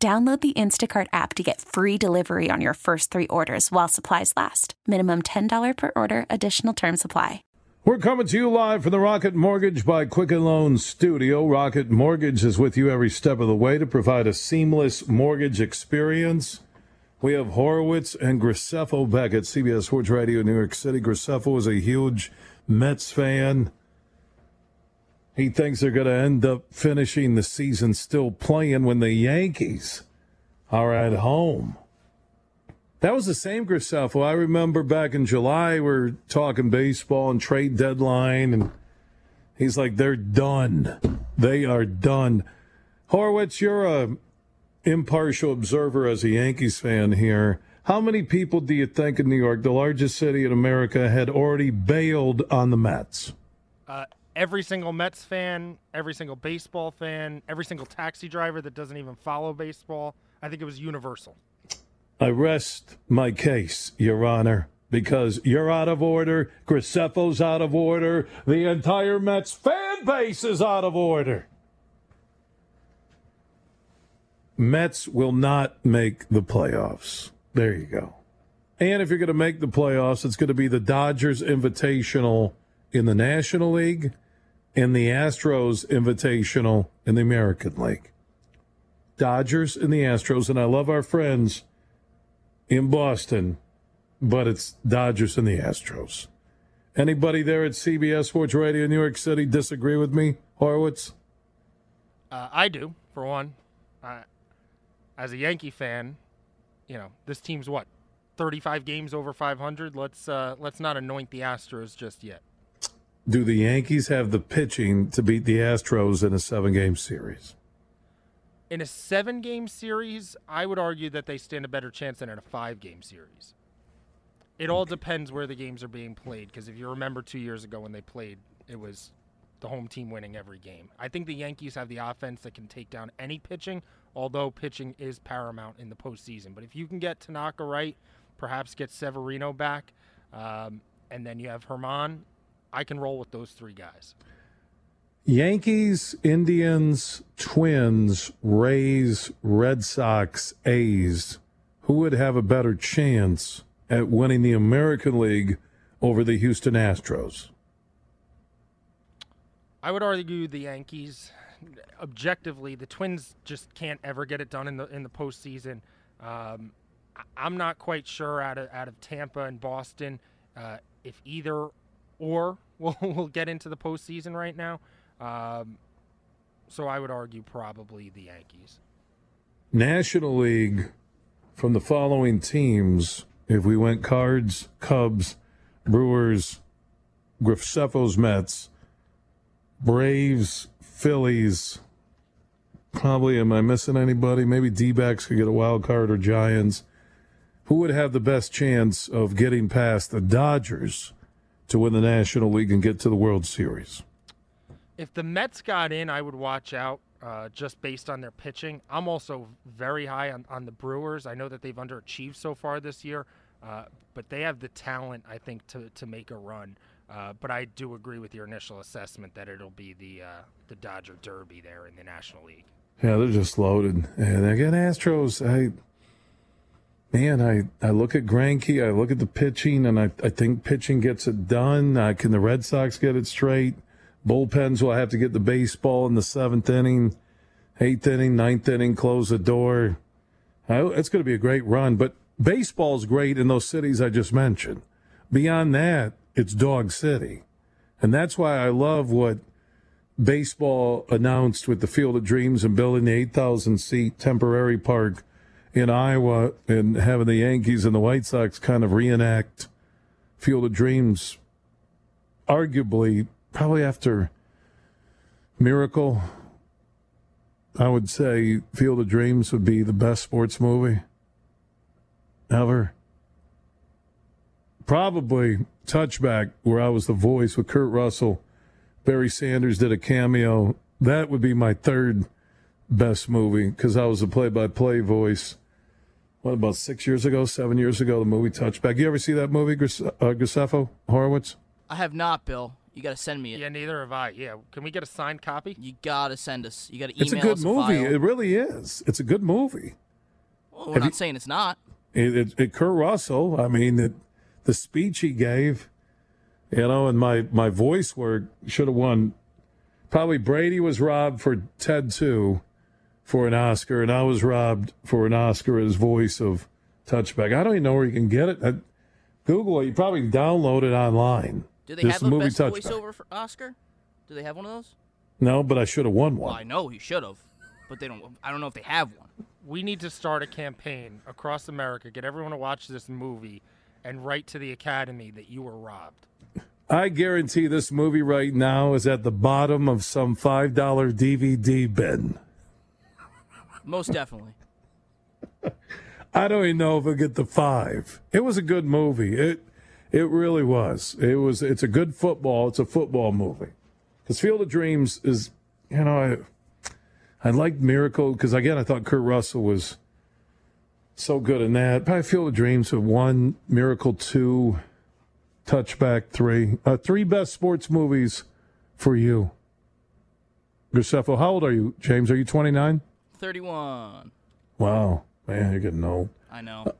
Download the Instacart app to get free delivery on your first three orders while supplies last. Minimum $10 per order, additional term supply. We're coming to you live from the Rocket Mortgage by Quicken Loans studio. Rocket Mortgage is with you every step of the way to provide a seamless mortgage experience. We have Horowitz and Graceffo back at CBS Sports Radio New York City. Graceffo is a huge Mets fan. He thinks they're going to end up finishing the season still playing when the Yankees are at home. That was the same Graceffo. I remember back in July, we are talking baseball and trade deadline, and he's like, they're done. They are done. Horowitz, you're a impartial observer as a Yankees fan here. How many people do you think in New York, the largest city in America, had already bailed on the Mets? Uh, every single Mets fan, every single baseball fan, every single taxi driver that doesn't even follow baseball. I think it was universal. I rest my case, Your Honor, because you're out of order, Graceffo's out of order, the entire Mets fan base is out of order. Mets will not make the playoffs. There you go. And if you're going to make the playoffs, it's going to be the Dodgers Invitational in the National League in the Astros Invitational in the American League. Dodgers and the Astros, and I love our friends in Boston, but it's Dodgers and the Astros. Anybody there at CBS Sports Radio New York City disagree with me, Horowitz? Uh, I do, for one. Uh, as a Yankee fan, you know this team's what, 35 games over 500. Let's uh, let's not anoint the Astros just yet do the Yankees have the pitching to beat the Astros in a seven game series? In a seven game series, I would argue that they stand a better chance than in a five game series. It all depends where the games are being played because if you remember two years ago when they played, it was the home team winning every game. I think the Yankees have the offense that can take down any pitching, although pitching is paramount in the postseason. But if you can get Tanaka right, perhaps get Severino back, um, and then you have Germán I can roll with those three guys. Yankees, Indians, Twins, Rays, Red Sox, A's. Who would have a better chance at winning the American League over the Houston Astros? I would argue the Yankees. Objectively, the Twins just can't ever get it done in the in the postseason. Um, I'm not quite sure out of out of Tampa and Boston uh, if either or we'll, we'll get into the postseason right now. Um, so I would argue probably the Yankees. National League from the following teams, if we went Cards, Cubs, Brewers, Graceffo's Mets, Braves, Phillies, probably, am I missing anybody? Maybe D backs could get a wild card or Giants. Who would have the best chance of getting past the Dodgers? To win the National League and get to the World Series? If the Mets got in, I would watch out uh, just based on their pitching. I'm also very high on, on the Brewers. I know that they've underachieved so far this year, uh, but they have the talent, I think, to, to make a run. Uh, but I do agree with your initial assessment that it'll be the uh, the Dodger Derby there in the National League. Yeah, they're just loaded. And again, Astros, I man, I, I look at Greinke, I look at the pitching, and I, I think pitching gets it done. Uh, can the Red Sox get it straight? Bullpens will have to get the baseball in the seventh inning, eighth inning, ninth inning, close the door. Uh, it's going to be a great run, but baseball's great in those cities I just mentioned. Beyond that, it's Dog City. And that's why I love what baseball announced with the Field of Dreams and building the 8,000 seat temporary park in Iowa and having the Yankees and the White Sox kind of reenact Field of Dreams, arguably, probably after Miracle, I would say Field of Dreams would be the best sports movie ever. Probably Touchback, where I was the voice with Kurt Russell. Barry Sanders did a cameo. That would be my third best movie because I was a play by play voice. What, about six years ago, seven years ago, the movie Touchback? You ever see that movie, Gris- uh, Graceffo Horowitz? I have not, Bill. You got to send me it. Yeah, neither have I. Yeah, can we get a signed copy? You got to send us. You got to email It's a good us movie. file. It really is. It's a good movie. Well, we're Have not you- saying it's not. It, it, it Kurt Russell, I mean, it, the speech he gave, you know, and my, my voice work should have won. Probably Brady was robbed for Ted 2 for an Oscar, and I was robbed for an Oscar as voice of Touchback. I don't even know where you can get it. I, Google it. You probably download it online. Do they This have a movie best Touchback. voiceover for Oscar? Do they have one of those? No, but I should have won Well, one. I know he should have, but they don't. I don't know if they have one. We need to start a campaign across America, get everyone to watch this movie, and write to the Academy that you were robbed. I guarantee this movie right now is at the bottom of some $5 DVD bin. Most definitely. I don't even know if it'll get the five. It was a good movie. It it really was. It was. It's a good football. It's a football movie. Because Field of Dreams is, you know, I I liked Miracle because again I thought Kurt Russell was so good in that. Probably Field of Dreams have one, Miracle two, Touchback three. Uh, three best sports movies for you. Graceffo, how old are you, James? Are you twenty nine? Thirty-one. Wow, man, you're getting old. I know.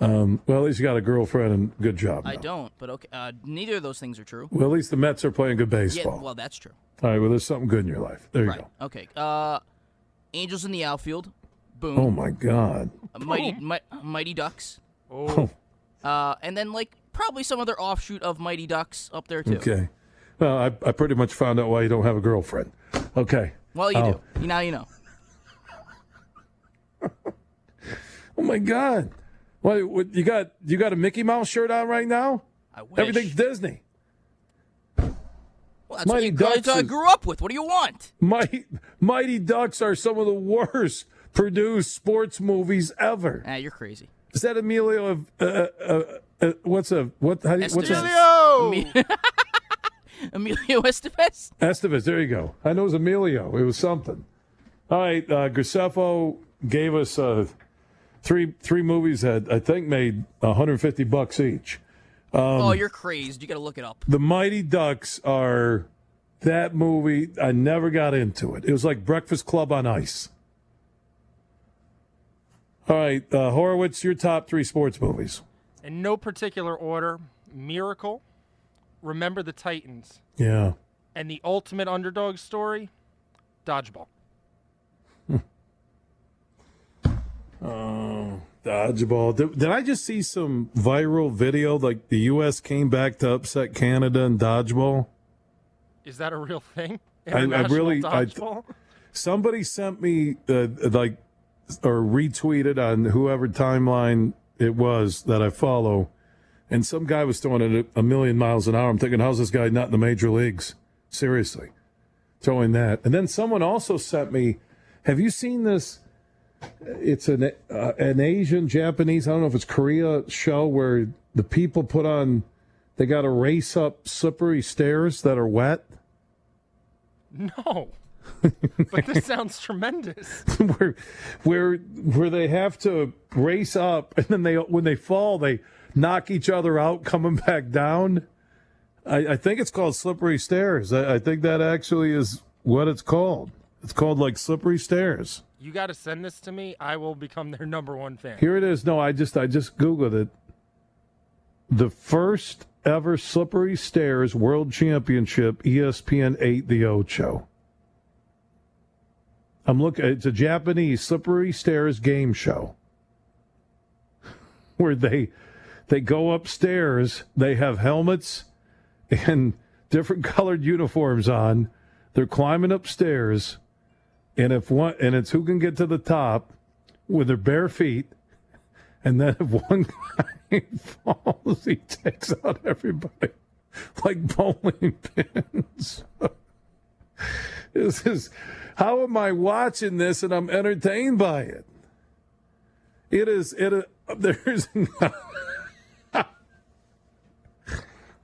Um, well, at least you got a girlfriend and good job. I now. don't, but okay. Uh, neither of those things are true. Well, at least the Mets are playing good Yeah, baseball. well, that's true. All right, well, there's something good in your life. There you Right. go. Okay. Uh, Angels in the outfield. Boom. Oh my God. Uh, Mighty, Mi- Mighty Ducks. Oh, Uh, and then like probably some other offshoot of Mighty Ducks up there too. Okay. Well, I, I pretty much found out why you don't have a girlfriend. Okay. Well, you Oh. do. Now you know. Oh my God. What, what you got? You got a Mickey Mouse shirt on right now? I wish. Everything's Disney. Well, that's Mighty what you Ducks uh, is- grew up with. What do you want? Mighty, Mighty Ducks are some of the worst produced sports movies ever. Ah, you're crazy. Is that Emilio? Uh, uh, uh, what's a what? How do you, what's his, Emilio Estevez. Estevez, there you go. I know it was Emilio. It was something. All right, uh, Graceffo gave us uh, three three movies that I think made 150 bucks each. oh, you're crazed. You got to look it up. The Mighty Ducks are that movie. I never got into it. It was like Breakfast Club on ice. All right, uh, Horowitz, your top three sports movies. in no particular order: Miracle, Remember the Titans, Yeah. and the ultimate underdog story, Dodgeball. Oh, dodgeball. Did, did I just see some viral video like the U.S. came back to upset Canada in dodgeball? Is that a real thing? I International really- I-. Somebody sent me uh, like or retweeted on whoever timeline it was that I follow, and some guy was throwing it a million miles an hour. I'm thinking, how's this guy not in the major leagues? Seriously, throwing that. And then someone also sent me. Have you seen this? It's an uh, an Asian Japanese. I don't know if it's Korea show where the people put on. They got to race up slippery stairs that are wet. No. but this sounds tremendous. where where where they have to race up and then they when they fall they knock each other out coming back down. I, I think it's called slippery stairs. I, I think that actually is what it's called. It's called like slippery stairs. You got to send this to me. I will become their number one fan. Here it is. No, I just I just googled it. The first ever slippery stairs world championship ESPN 8 the Ocho. I'm looking it's a Japanese slippery stairs game show where they they go upstairs, they have helmets and different colored uniforms on. They're climbing upstairs and if one and it's who can get to the top with their bare feet and then if one guy falls, he takes out everybody like bowling pins. This is how am I watching this and I'm entertained by it? It is it. is- uh, There's.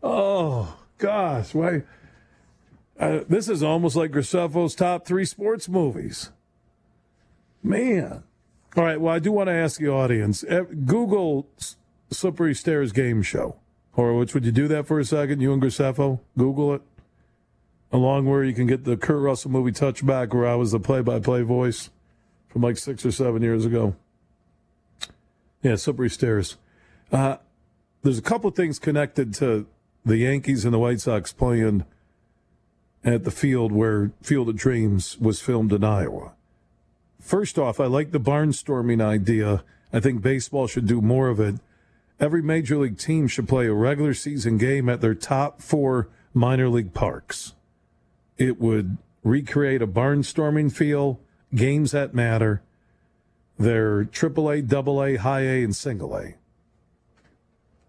oh gosh, why? Uh, this is almost like Graceffo's top three sports movies. Man. All right. Well, I do want to ask the audience eh, Google Slippery Stairs Game Show. Horowitz, would you do that for a second? You and Grisefo? Google it. Along where you can get the Kurt Russell movie Touchback, where I was the play by play voice from like six or seven years ago. Yeah, Slippery Stairs. Uh, there's a couple things connected to the Yankees and the White Sox playing at the field where Field of Dreams was filmed in Iowa. First off, I like the barnstorming idea. I think baseball should do more of it. Every major league team should play a regular season game at their top four minor league parks. It would recreate a barnstorming feel, games that matter. They're AAA, AA, high A, and single A.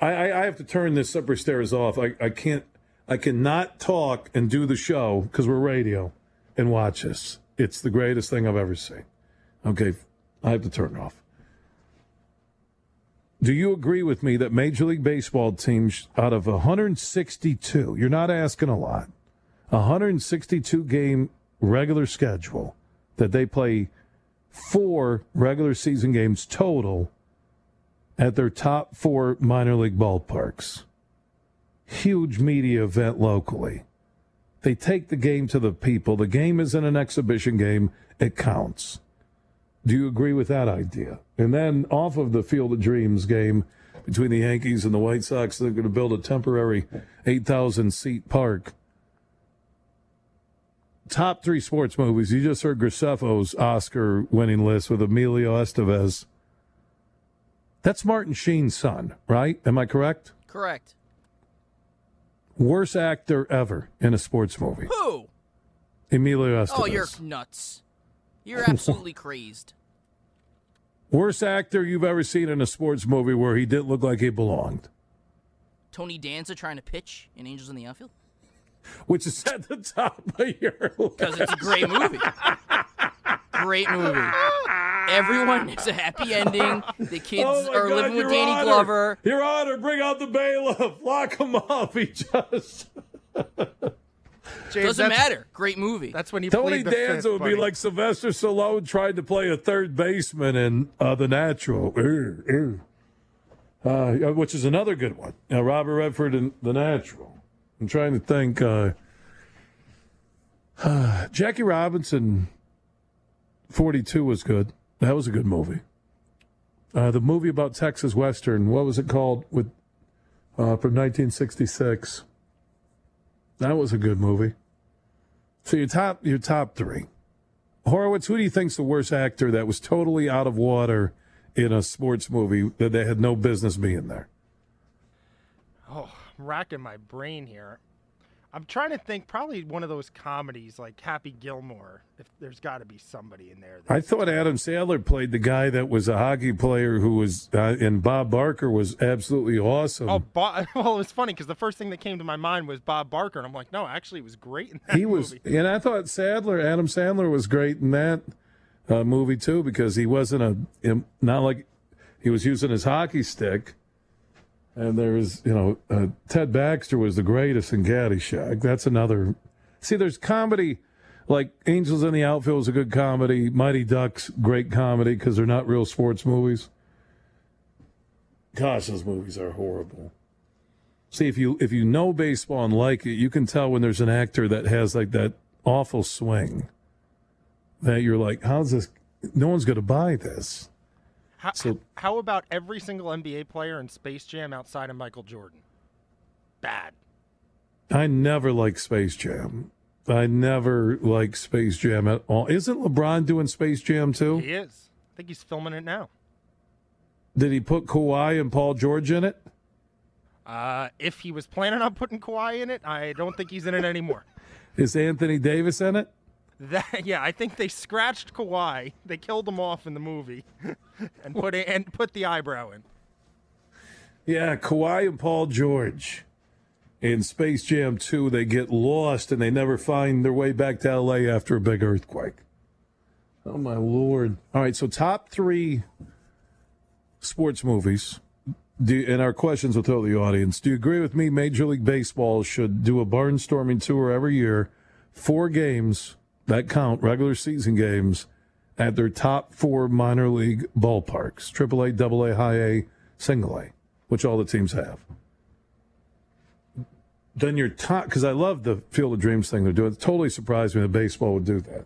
I, I, I have to turn this upper stairs off. I, I can't. I cannot talk and do the show because we're radio and watch this. It's the greatest thing I've ever seen. Okay, I have to turn it off. Do you agree with me that Major League Baseball teams out of 162, you're not asking a lot, 162 game regular schedule, that they play four regular season games total at their top four minor league ballparks? Huge media event locally. They take the game to the people. The game isn't an exhibition game, it counts. Do you agree with that idea? And then off of the Field of Dreams game between the Yankees and the White Sox, they're going to build a temporary 8,000 seat park. Top three sports movies. You just heard Graceffo's Oscar winning list with Emilio Estevez. That's Martin Sheen's son, right? Am I correct? Correct. Worst actor ever in a sports movie. Who? Emilio Estevez. Oh, you're nuts. You're absolutely crazed. Worst actor you've ever seen in a sports movie where he didn't look like he belonged. Tony Danza trying to pitch in Angels in the Outfield? which is at the top of your Because it's a great movie. great movie. Everyone, it's a happy ending. The kids Oh are God, living with Your Danny Honor. Glover. Your Honor, bring out the bailiff. Lock him up. He just. James, Doesn't matter. Great movie. That's when he Tony played the Danza fifth, would be like Sylvester Stallone tried to play a third baseman in uh, The Natural, Urgh, urgh. Uh, which is another good one. Uh, Robert Redford in The Natural. I'm trying to think. Uh, Jackie Robinson, 42 was good. That was a good movie. Uh, the movie about Texas Western, what was it called? With uh, from 1966. That was a good movie. So your top your top three. Horowitz, who do you think's the worst actor that was totally out of water in a sports movie that they had no business being there? Oh, I'm racking my brain here. I'm trying to think. Probably one of those comedies like Happy Gilmore. If there's got to be somebody in there. I thought Adam Sandler played the guy that was a hockey player who was, uh, and Bob Barker was absolutely awesome. Oh, Bo- well, it was funny because the first thing that came to my mind was Bob Barker, and I'm like, no, actually, it was great in that he was, movie. and I thought Sadler, Adam Sandler was great in that uh, movie too because he wasn't a, not like he was using his hockey stick. And there's, you know, uh, Ted Baxter was the greatest in Caddyshack. That's another. See, there's comedy like Angels in the Outfield is a good comedy. Mighty Ducks, great comedy because they're not real sports movies. Gosh, those movies are horrible. See, if you if you know baseball and like it, you can tell when there's an actor that has like that awful swing. That you're like, how's this? No one's going to buy this. How, So- how about every single NBA player in Space Jam outside of Michael Jordan? Bad. I never liked Space Jam. I never liked Space Jam at all. Isn't LeBron doing Space Jam too? He is. I think he's filming it now. Did he put Kawhi and Paul George in it? Uh, if he was planning on putting Kawhi in it, I don't think he's in it anymore. Is Anthony Davis in it? That yeah, I think they scratched Kawhi. They killed him off in the movie, and put it, and put the eyebrow in. Yeah, Kawhi and Paul George. in Space Jam 2, they get lost and they never find their way back to LA after a big earthquake. Oh, my Lord. All right, so top three sports movies. Do, and our questions will tell the audience. Do you agree with me? Major League Baseball should do a barnstorming tour every year, four games that count, regular season games, at their top four minor league ballparks AAA, AA, High A, Single A, which all the teams have. Then your top, because I love the Field of Dreams thing they're doing. It totally surprised me that baseball would do that.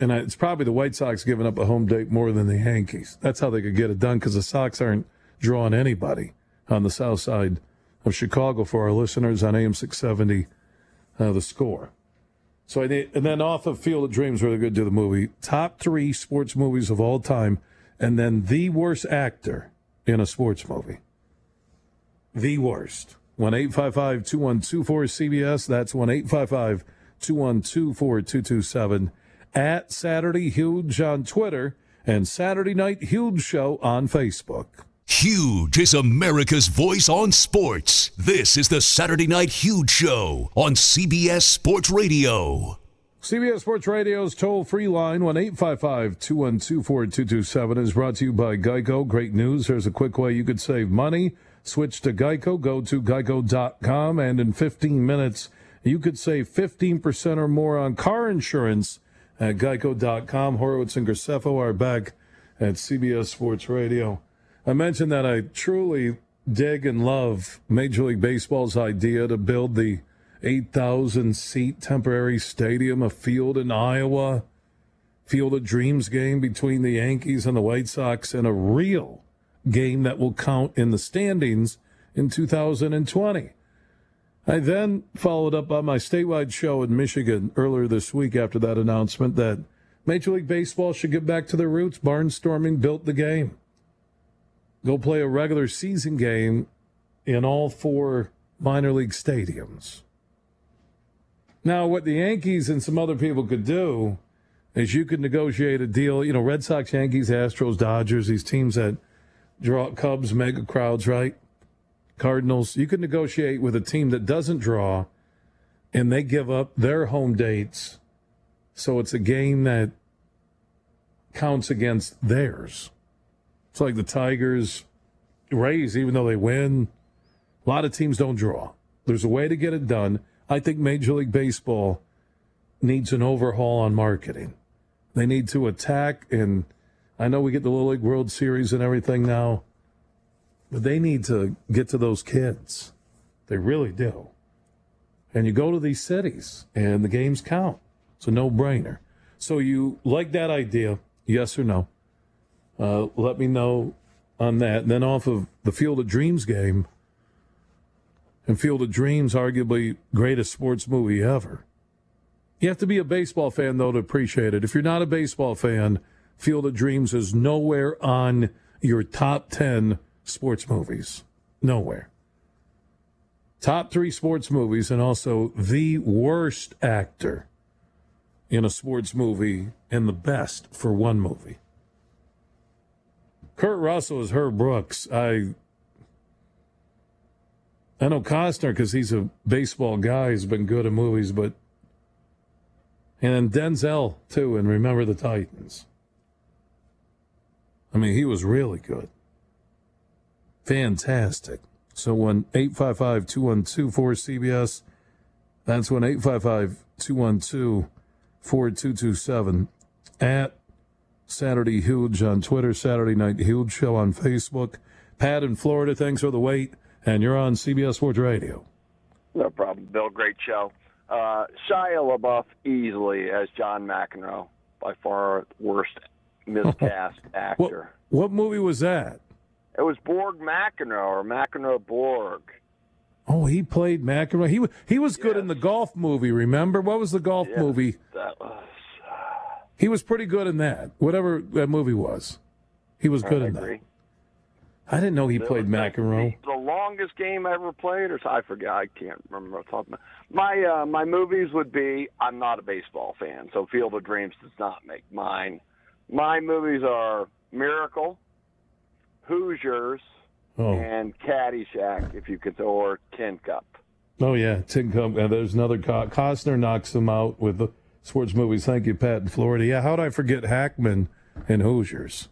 And it's probably the White Sox giving up a home date more than the Yankees. That's how they could get it done because the Sox aren't drawing anybody on the south side of Chicago for our listeners on AM 670, uh, the score. So I and then off of Field of Dreams, really good to the movie. Top three sports movies of all time, and then the worst actor in a sports movie. The worst. 1 855 2124 CBS. That's 1 855 212 4227. At Saturday Huge on Twitter and Saturday Night Huge Show on Facebook. Huge is America's voice on sports. This is the Saturday Night Huge Show on CBS Sports Radio. CBS Sports Radio's toll free line, 1 855 212 4227, is brought to you by Geico. Great news. Here's a quick way you could save money. Switch to Geico. Go to geico.com, and in 15 minutes, you could save 15% or more on car insurance at geico.com. Horowitz and Graceffo are back at CBS Sports Radio. I mentioned that I truly dig and love Major League Baseball's idea to build the 8,000 seat temporary stadium, a field in Iowa, Field of Dreams game between the Yankees and the White Sox, and a real game that will count in the standings in 2020. I then followed up on my statewide show in Michigan earlier this week after that announcement that Major League Baseball should get back to their roots. Barnstorming built the game go play a regular season game in all four minor league stadiums. Now, what the Yankees and some other people could do is you could negotiate a deal. You know, Red Sox, Yankees, Astros, Dodgers, these teams that draw Cubs, mega crowds, right? Cardinals. You could negotiate with a team that doesn't draw and they give up their home dates. So it's a game that counts against theirs. It's like the Tigers, Rays, even though they win, a lot of teams don't draw. There's a way to get it done. I think Major League Baseball needs an overhaul on marketing. They need to attack, and I know we get the Little League World Series and everything now, but they need to get to those kids. They really do. And you go to these cities, and the games count. It's a no brainer. So you like that idea, yes or no? Uh, let me know on that. And then off of the Field of Dreams game, and Field of Dreams, arguably greatest sports movie ever. You have to be a baseball fan, though, to appreciate it. If you're not a baseball fan, Field of Dreams is nowhere on your top 10 sports movies. Nowhere. Top three sports movies, and also the worst actor in a sports movie and the best for one movie. Kurt Russell is Herb Brooks. I I know Costner because he's a baseball guy. He's been good in movies, but and Denzel too. And remember the Titans. I mean, he was really good. Fantastic. So when 855 212 cbs that's when 855 212 4227 at Saturday Huge on Twitter, Saturday Night Huge Show on Facebook. Pat in Florida, thanks for the wait. And you're on CBS Sports Radio. No problem, Bill. Great show. Uh, Shia LaBeouf easily as John McEnroe, by far worst miscast actor. What, what, movie was that? It was Borg McEnroe or McEnroe Borg. Oh, he played McEnroe. He he was good yes. in the golf movie. Remember what was the golf yes, movie? That was he was pretty good in that. Whatever that movie was, he was good I in agree. that. I didn't know he There played McEnroe. The, the longest game I ever played, or so- I forget. I can't remember. off the top of My my, uh, my movies would be. I'm not a baseball fan, so Field of Dreams does not make mine. My movies are Miracle, Hoosiers, Oh. and Caddyshack, if you could, or Tin Cup. Oh yeah, Tin Cup. Uh, there's another Co- Costner knocks him out with the sports movies. Thank you, Pat in Florida. Yeah, how'd I forget Hackman and Hoosiers?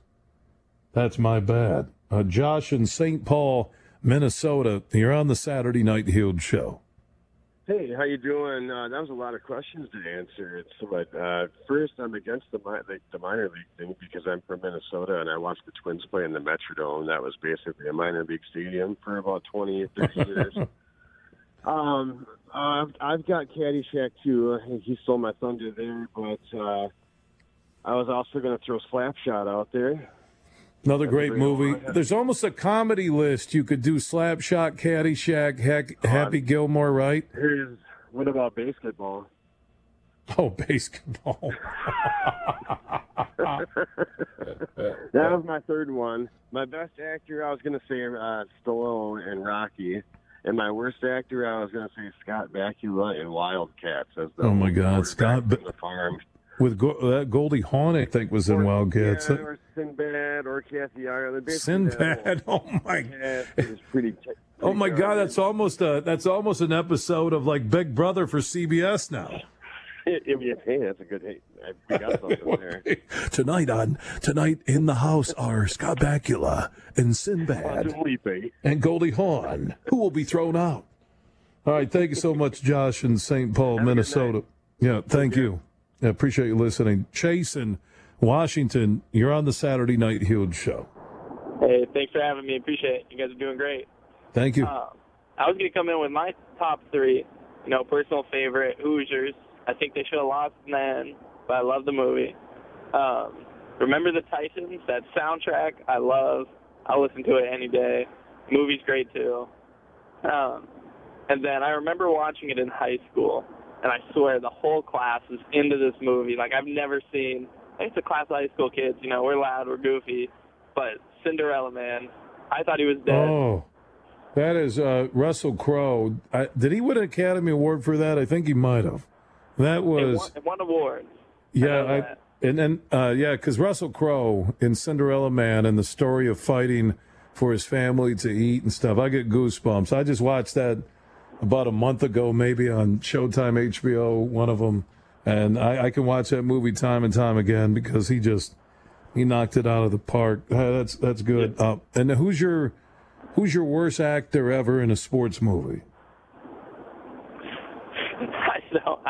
That's my bad. Uh, Josh in St. Paul, Minnesota. You're on the Saturday Night Huge show. Hey, how you doing? Uh, that was a lot of questions to answer. It's but uh, first, I'm against the, the the minor league thing because I'm from Minnesota and I watched the Twins play in the Metrodome. That was basically a minor league stadium for about 20, or 30 years. um, I've, I've got Caddyshack too. He stole my thunder there, but uh, I was also going to throw Slapshot out there. Another great great movie. one. There's almost a comedy list. You could do Slapshot, Caddyshack, Heck, Happy Gilmore, right? Here's what about basketball? Oh, basketball. That was my third one. My best actor, I was going to say uh, Stallone and Rocky. And my worst actor, I was going to say Scott Bakula in Wildcats. As the Oh, my God, Scott Ba- the farm. With Go- that Goldie Hawn, I think, was in Wildcats. Yeah, or Sinbad or Kathy Ireland. Basically, Sinbad. Oh my. is pretty. Oh my God, that's almost a that's almost an episode of like Big Brother for CBS now. Hey, that's a good. Hey, we got something there. tonight on tonight in the house are Scott Bakula and Sinbad and Goldie Hawn, who will be thrown out. All right, thank you so much, Josh in St. Paul, Minnesota. Yeah, thank you. I appreciate you listening. Chase in Washington, you're on the Saturday Night Huge show. Hey, thanks for having me. Appreciate it. You guys are doing great. Thank you. Uh, I was going to come in with my top three. You know, personal favorite, Hoosiers. I think they should have lost then, but I love the movie. Um, Remember the Titans? That soundtrack I love. I'll listen to it any day. Movie's great too. Um, and then I remember watching it in high school, and I swear the whole class was into this movie. Like I've never seen. It's a class of high school kids. You know, we're loud, we're goofy, but Cinderella Man. I thought he was dead. Oh, that is uh, Russell Crowe. I, did he win an Academy Award for that? I think he might have. That It was won, it won awards. yeah, know I, and then uh, yeah, because Russell Crowe in Cinderella Man and the story of fighting for his family to eat and stuff. I get goosebumps. I just watched that about a month ago, maybe on Showtime, HBO, one of them, and I, I can watch that movie time and time again because he just he knocked it out of the park. Uh, that's that's good. Uh, and who's your who's your worst actor ever in a sports movie?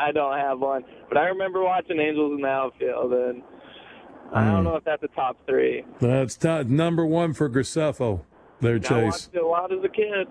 I don't, have one, but I remember watching Angels in the Outfield, and I don't mm. know if that's a top three. That's number one for Graceffo. There, I Chase. watched it a lot as a kid.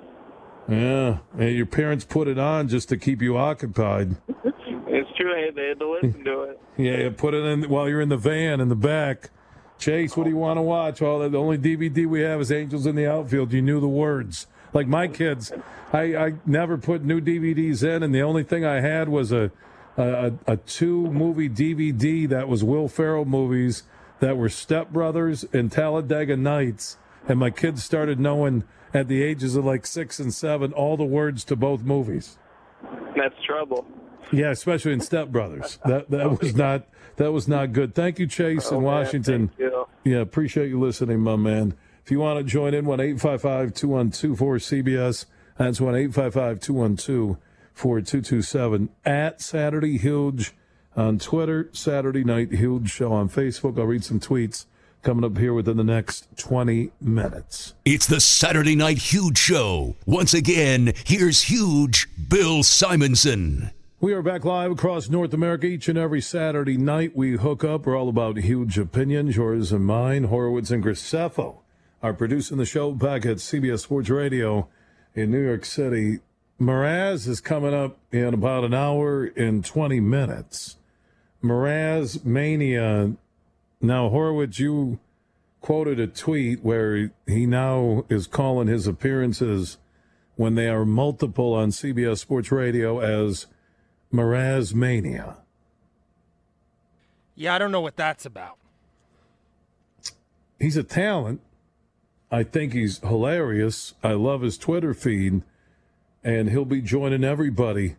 Yeah, and your parents put it on just to keep you occupied. It's true. Hey, they had to listen to it. Yeah, you put it in while you're in the van in the back. Chase, what do you want to watch? Well, the only DVD we have is Angels in the Outfield. You knew the words. Like my kids, I, I never put new DVDs in, and the only thing I had was a a, a two movie DVD that was Will Ferrell movies that were Step Brothers and Talladega Nights, and my kids started knowing at the ages of like six and seven all the words to both movies. That's trouble. Yeah, especially in Step Brothers. That that was not that was not good. Thank you, Chase oh, in Oh, man, Washington. thank you. Yeah, appreciate you listening, my man. If you want to join in, one 212 cbs That's one 212 4227 At Saturday Huge on Twitter, Saturday Night Huge Show on Facebook. I'll read some tweets coming up here within the next 20 minutes. It's the Saturday Night Huge Show. Once again, here's Huge Bill Simonson. We are back live across North America each and every Saturday night. We hook up. We're all about huge opinions, yours and mine. Horowitz and Graceffo are producing the show back at CBS Sports Radio in New York City. Mraz is coming up in about an hour and 20 minutes. Mraz Mania. Now, Horowitz, you quoted a tweet where he now is calling his appearances when they are multiple on CBS Sports Radio as Mraz Mania. Yeah, I don't know what that's about. He's a talent. I think he's hilarious. I love his Twitter feed, and he'll be joining everybody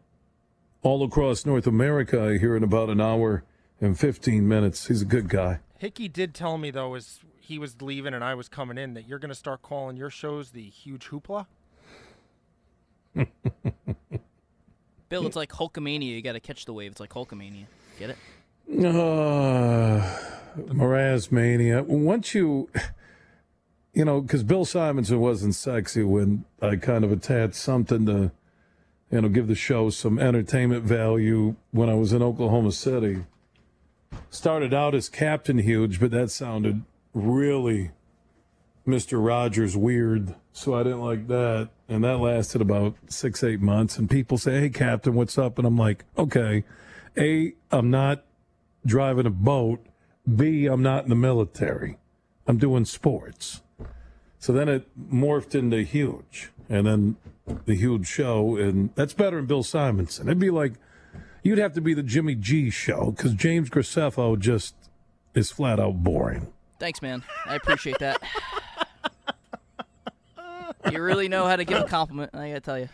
all across North America here in about an hour and 15 minutes. He's a good guy. Hickey did tell me though, as he was leaving and I was coming in, that you're going to start calling your shows the huge hoopla. Bill, it's like Hulkamania. You got to catch the wave. It's like Hulkamania. Get it? Uh, Mraz Mania. Once you, you know, because Bill Simonson wasn't sexy when I kind of attached something to, you know, give the show some entertainment value when I was in Oklahoma City. Started out as Captain Huge, but that sounded really Mr. Rogers weird, so I didn't like that. And that lasted about six, eight months. And people say, Hey, Captain, what's up? And I'm like, Okay, A, I'm not driving a boat. B, I'm not in the military. I'm doing sports. So then it morphed into huge. And then the huge show. And that's better than Bill Simonson. It'd be like, you'd have to be the Jimmy G show because James Graceffo just is flat out boring. Thanks, man. I appreciate that. you really know how to give a compliment. I gotta tell you,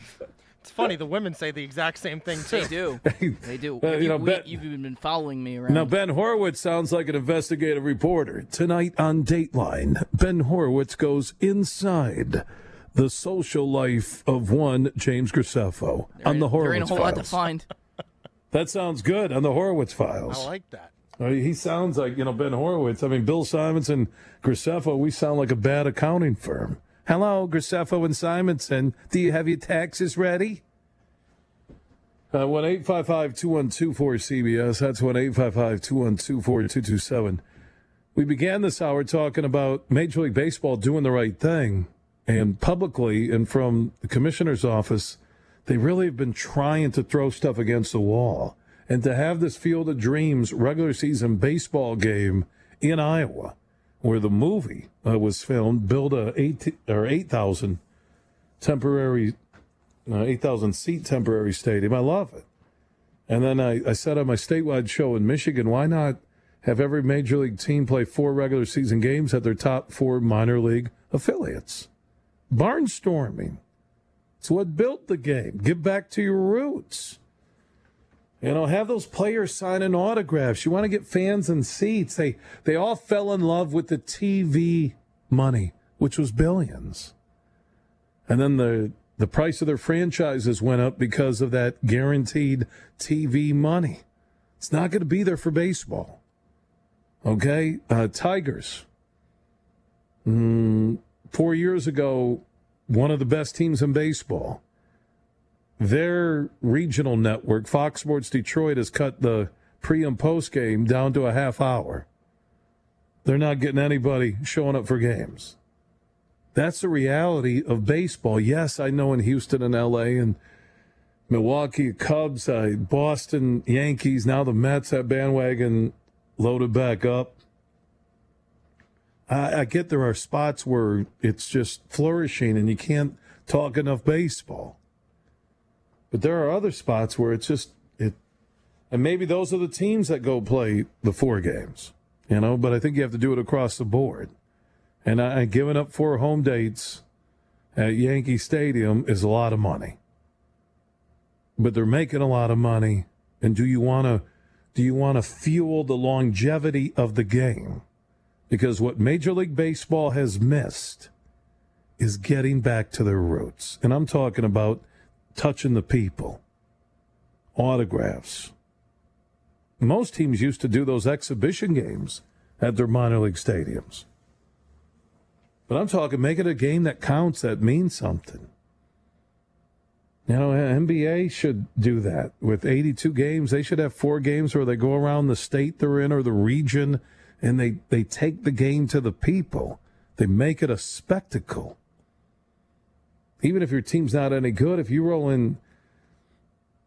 It's funny. The women say the exact same thing too. they do. They do. Uh, you you, know, we- Ben- you've even been following me around. Now, Ben Horowitz sounds like an investigative reporter. Tonight on Dateline, Ben Horowitz goes inside the social life of one James Graceffo on the ain't- there ain't Horowitz a whole lot to files. find. That sounds good on the Horowitz files. I like that. Uh, he sounds like, you know, Ben Horowitz. I mean, Bill Simonson, Graceffo, we sound like a bad accounting firm. Hello, Graceffo and Simonson. Do you have your taxes ready? Uh, 1 855 212 cbs That's 1 855 212 4227. We began this hour talking about Major League Baseball doing the right thing. And publicly, and from the commissioner's office, they really have been trying to throw stuff against the wall. And to have this Field of Dreams regular season baseball game in Iowa, where the movie uh, was filmed, build a eight or eight thousand temporary, uh, eight thousand seat temporary stadium. I love it. And then I, I said on my statewide show in Michigan, why not have every major league team play four regular season games at their top four minor league affiliates? Barnstorming. It's what built the game. Give back to your roots. You know, have those players signing autographs. You want to get fans and seats. They they all fell in love with the TV money, which was billions. And then the the price of their franchises went up because of that guaranteed TV money. It's not going to be there for baseball. Okay, uh, Tigers. Mm, four years ago, one of the best teams in baseball. Their regional network, Fox Sports Detroit, has cut the pre and post game down to a half hour. They're not getting anybody showing up for games. That's the reality of baseball. Yes, I know in Houston and LA and Milwaukee Cubs, uh, Boston Yankees, now the Mets, that bandwagon loaded back up. I, I get there are spots where it's just flourishing and you can't talk enough baseball. But there are other spots where it's just it and maybe those are the teams that go play the four games. You know, but I think you have to do it across the board. And I, giving up four home dates at Yankee Stadium is a lot of money. But they're making a lot of money. And do you want to do you want to fuel the longevity of the game? Because what Major League Baseball has missed is getting back to their roots. And I'm talking about touching the people, autographs. Most teams used to do those exhibition games at their minor league stadiums. But I'm talking make it a game that counts, that means something. You know, NBA should do that. With 82 games, they should have four games where they go around the state they're in or the region and they, they take the game to the people. They make it a spectacle. Even if your team's not any good, if you roll in,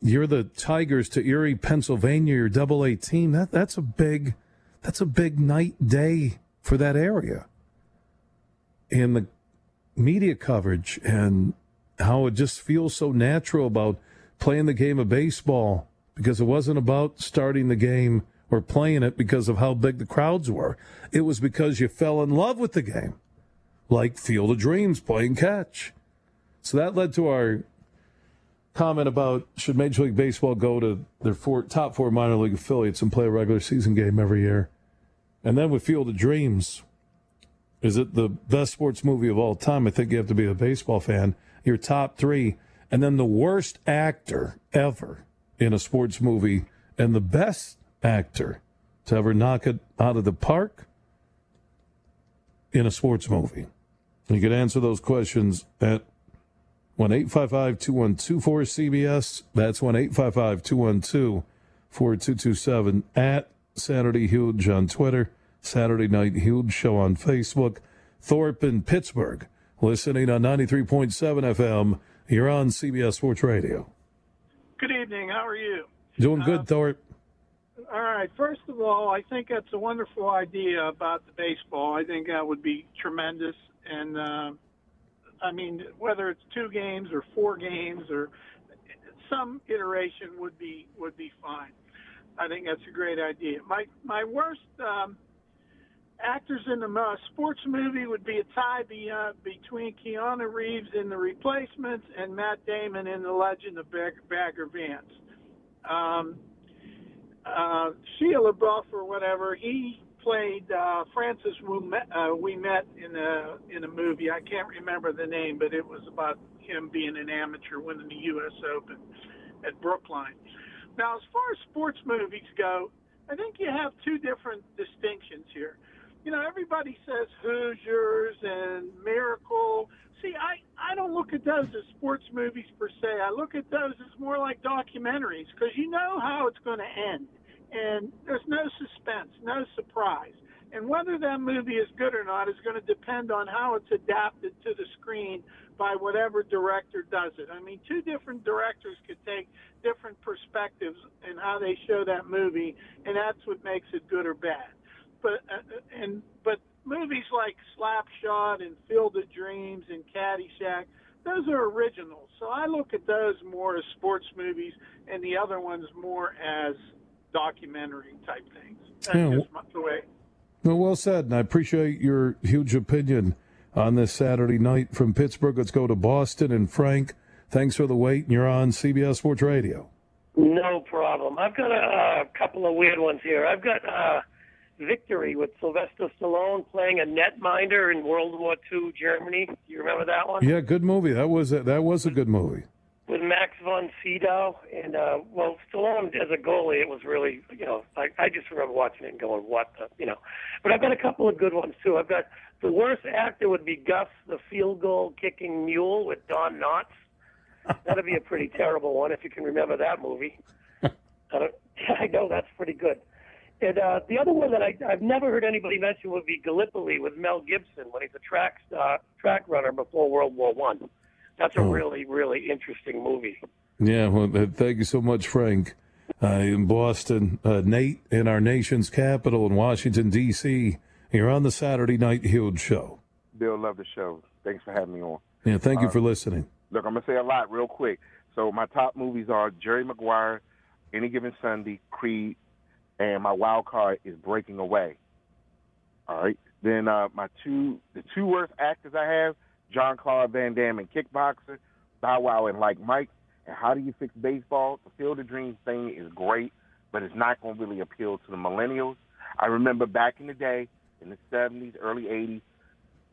you're the Tigers to Erie, Pennsylvania, your double A team, that, that's a big that's a big night day for that area. And the media coverage and how it just feels so natural about playing the game of baseball because it wasn't about starting the game or playing it because of how big the crowds were. It was because you fell in love with the game, like Field of Dreams playing catch. So that led to our comment about should Major League Baseball go to their four, top four minor league affiliates and play a regular season game every year. And then with Field of Dreams, is it the best sports movie of all time? I think you have to be a baseball fan. Your top three. And then the worst actor ever in a sports movie and the best actor to ever knock it out of the park in a sports movie. You can answer those questions at 1 855 212 cbs That's 1 855 212 4227 at Saturday Huge on Twitter, Saturday Night Huge Show on Facebook. Thorpe in Pittsburgh, listening on 93.7 FM. You're on CBS Sports Radio. Good evening. How are you? Doing good, uh, Thorpe. All right. First of all, I think that's a wonderful idea about the baseball. I think that would be tremendous. And uh, I mean, whether it's two games or four games or some iteration would be would be fine. I think that's a great idea. My my worst um, actors in the sports movie would be a tie be, uh, between Keanu Reeves in The Replacements and Matt Damon in The Legend of Bag- Bagger Vance. Um, uh, Shia LaBeouf or whatever, he played uh, Francis Ouimet, uh, we met in a in a movie. I can't remember the name, but it was about him being an amateur winning the U.S. Open at Brookline. Now, as far as sports movies go, I think you have two different distinctions here you know, everybody says Hoosiers and Miracle. See, I, I don't look at those as sports movies per se. I look at those as more like documentaries because you know how it's going to end. And there's no suspense, no surprise. And whether that movie is good or not is going to depend on how it's adapted to the screen by whatever director does it. I mean, two different directors could take different perspectives in how they show that movie, and that's what makes it good or bad but uh, and but movies like Slapshot and Field of Dreams and Caddyshack, those are originals. So I look at those more as sports movies, and the other ones more as documentary type things. That's yeah. just my, the way. Well, well said, and I appreciate your huge opinion on this Saturday night from Pittsburgh. Let's go to Boston and Frank. Thanks for the wait, and you're on CBS Sports Radio. No problem. I've got a, a couple of weird ones here. I've got uh, Victory with Sylvester Stallone playing a netminder in World War II Germany. Do you remember that one? Yeah, good movie. That was a, that was a good movie. With Max von Sydow and uh, well, Stallone as a goalie, it was really you know I, I just remember watching it and going what the you know. But I've got a couple of good ones too. I've got the worst actor would be Gus the field goal kicking mule with Don Knotts. That'd be a pretty terrible one if you can remember that movie. I, don't, I know that's pretty good. And uh, the other one that I, I've never heard anybody mention would be Gallipoli with Mel Gibson when he's a track uh, track runner before World War One. That's a oh. really really interesting movie. Yeah, well, thank you so much, Frank. Uh, in Boston, uh, Nate in our nation's capital in Washington D.C. You're on the Saturday Night Huge Show. Bill, love the show. Thanks for having me on. Yeah, thank you uh, for listening. Look, I'm gonna say a lot real quick. So my top movies are Jerry Maguire, Any Given Sunday, Creed, and my wild card is Breaking Away. All right. Then uh, my two the two worst actors I have, Jean-Claude Van Damme in Kickboxer, Bow Wow and Like Mike. And how do you fix baseball? The Field of Dreams thing is great, but it's not going to really appeal to the millennials. I remember back in the day, in the 70s, early 80s,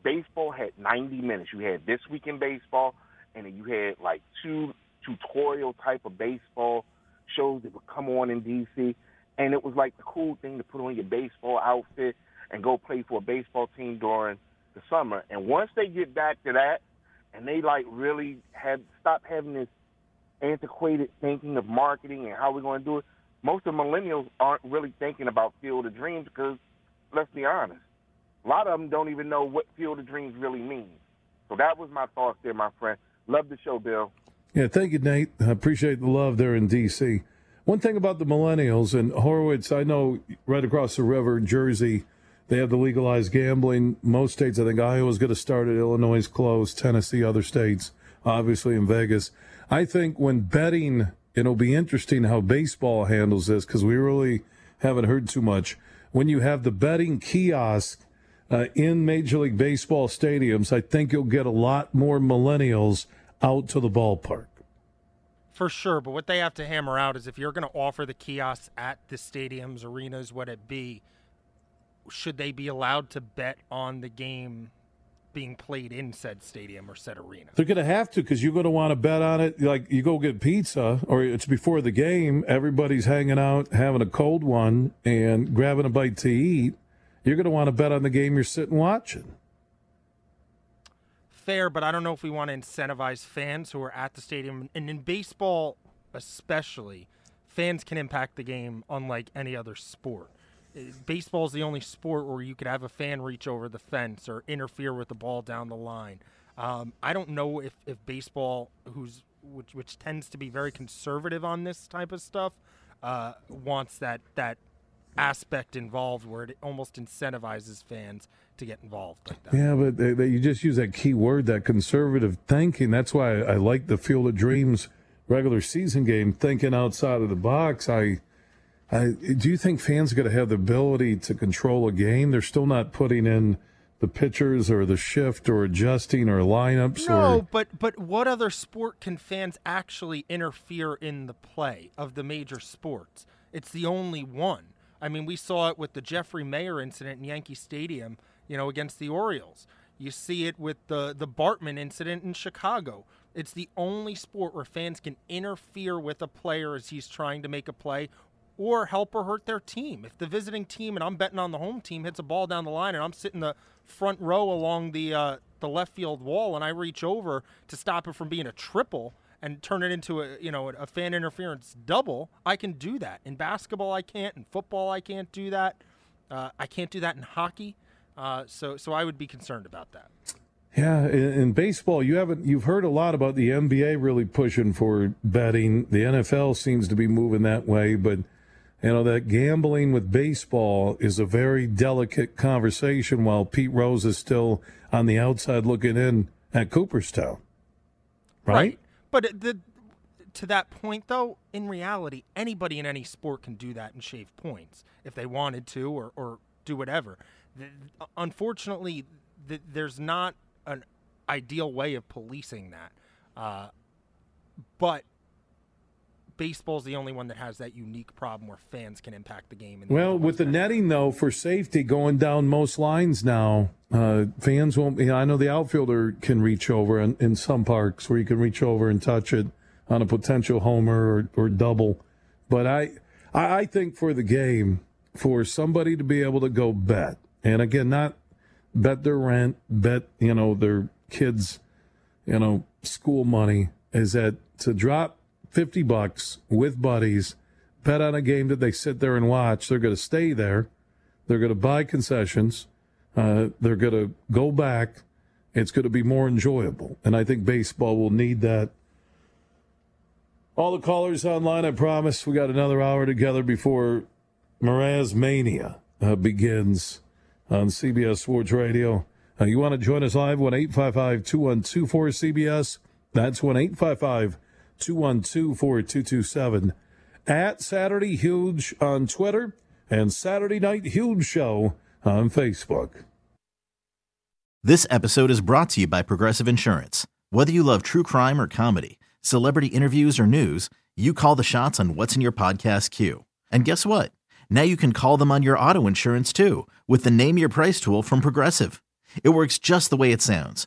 baseball had 90 minutes. You had This Week in Baseball, and then you had like two tutorial type of baseball shows that would come on in D.C and it was like the cool thing to put on your baseball outfit and go play for a baseball team during the summer. And once they get back to that, and they like really have stop having this antiquated thinking of marketing and how we're going to do it. Most of millennials aren't really thinking about Field of Dreams because, let's be honest, a lot of them don't even know what Field of Dreams really means. So that was my thoughts there, my friend. Love the show, Bill. Yeah, thank you, Nate. I appreciate the love there in D.C. One thing about the millennials and Horowitz, I know right across the river, Jersey, they have the legalized gambling. Most states, I think Iowa's going to start it. Illinois is closed. Tennessee, other states, obviously in Vegas. I think when betting, it'll be interesting how baseball handles this because we really haven't heard too much. When you have the betting kiosk uh, in Major League Baseball stadiums, I think you'll get a lot more millennials out to the ballpark for sure. But what they have to hammer out is if you're going to offer the kiosks at the stadiums, arenas, what it be, should they be allowed to bet on the game being played in said stadium or said arena? They're going to have to because you're going to want to bet on it. Like you go get pizza, or it's before the game. Everybody's hanging out, having a cold one, and grabbing a bite to eat. You're going to want to bet on the game you're sitting watching. Fair, but I don't know if we want to incentivize fans who are at the stadium. And in baseball, especially, fans can impact the game unlike any other sport baseball is the only sport where you could have a fan reach over the fence or interfere with the ball down the line. Um, I don't know if, if baseball, who's which which tends to be very conservative on this type of stuff, uh, wants that that aspect involved where it almost incentivizes fans to get involved like that. Yeah, but they, they, you just use that key word, that conservative thinking. That's why I, I like the Field of Dreams regular season game, thinking outside of the box. I do you think fans are going to have the ability to control a game? They're still not putting in the pitchers or the shift or adjusting or lineups. No, or... but but what other sport can fans actually interfere in the play of the major sports? It's the only one. I mean, we saw it with the Jeffrey Maier incident in Yankee Stadium, you know, against the Orioles. You see it with the the Bartman incident in Chicago. It's the only sport where fans can interfere with a player as he's trying to make a play or help or hurt their team. If the visiting team and I'm betting on the home team hits a ball down the line and I'm sitting the front row along the uh, the left field wall and I reach over to stop it from being a triple and turn it into a you know a fan interference double, I can do that. In basketball, I can't. In football, I can't do that. Uh, I can't do that in hockey. Uh, so so I would be concerned about that. Yeah, in, in, baseball, you haven't you've heard a lot about the NBA really pushing for betting. The NFL seems to be moving that way, but you know that gambling with baseball is a very delicate conversation while Pete Rose is still on the outside looking in at Cooperstown. Right? right. But the, to that point though, in reality, anybody in any sport can do that and shave points if they wanted to or, or do whatever. Unfortunately, the, there's not an ideal way of policing that. Uh, but baseball's the only one that has that unique problem where fans can impact the game. well, with the netting though for safety going down most lines now, uh, fans won't. You know, I know the outfielder can reach over in, in, some parks where you can reach over and touch it on a potential homer or, or double, but I I think for the game for somebody to be able to go bet and again not bet their rent, bet you know their kids, you know school money is that to drop 50 bucks with buddies, bet on a game that they sit there and watch. They're going to stay there. They're going to buy concessions. Uh, they're going to go back. It's going to be more enjoyable. And I think baseball will need that. All the callers online, I promise. We got another hour together before Mraz Mania uh, begins on CBS Sports Radio. Uh, you want to join us live? 1 855 212 cbs That's 1 855 212 4227. At Saturday Huge on Twitter and Saturday Night Huge Show on Facebook. This episode is brought to you by Progressive Insurance. Whether you love true crime or comedy, celebrity interviews or news, you call the shots on what's in your podcast queue. And guess what? Now you can call them on your auto insurance too with the Name Your Price tool from Progressive. It works just the way it sounds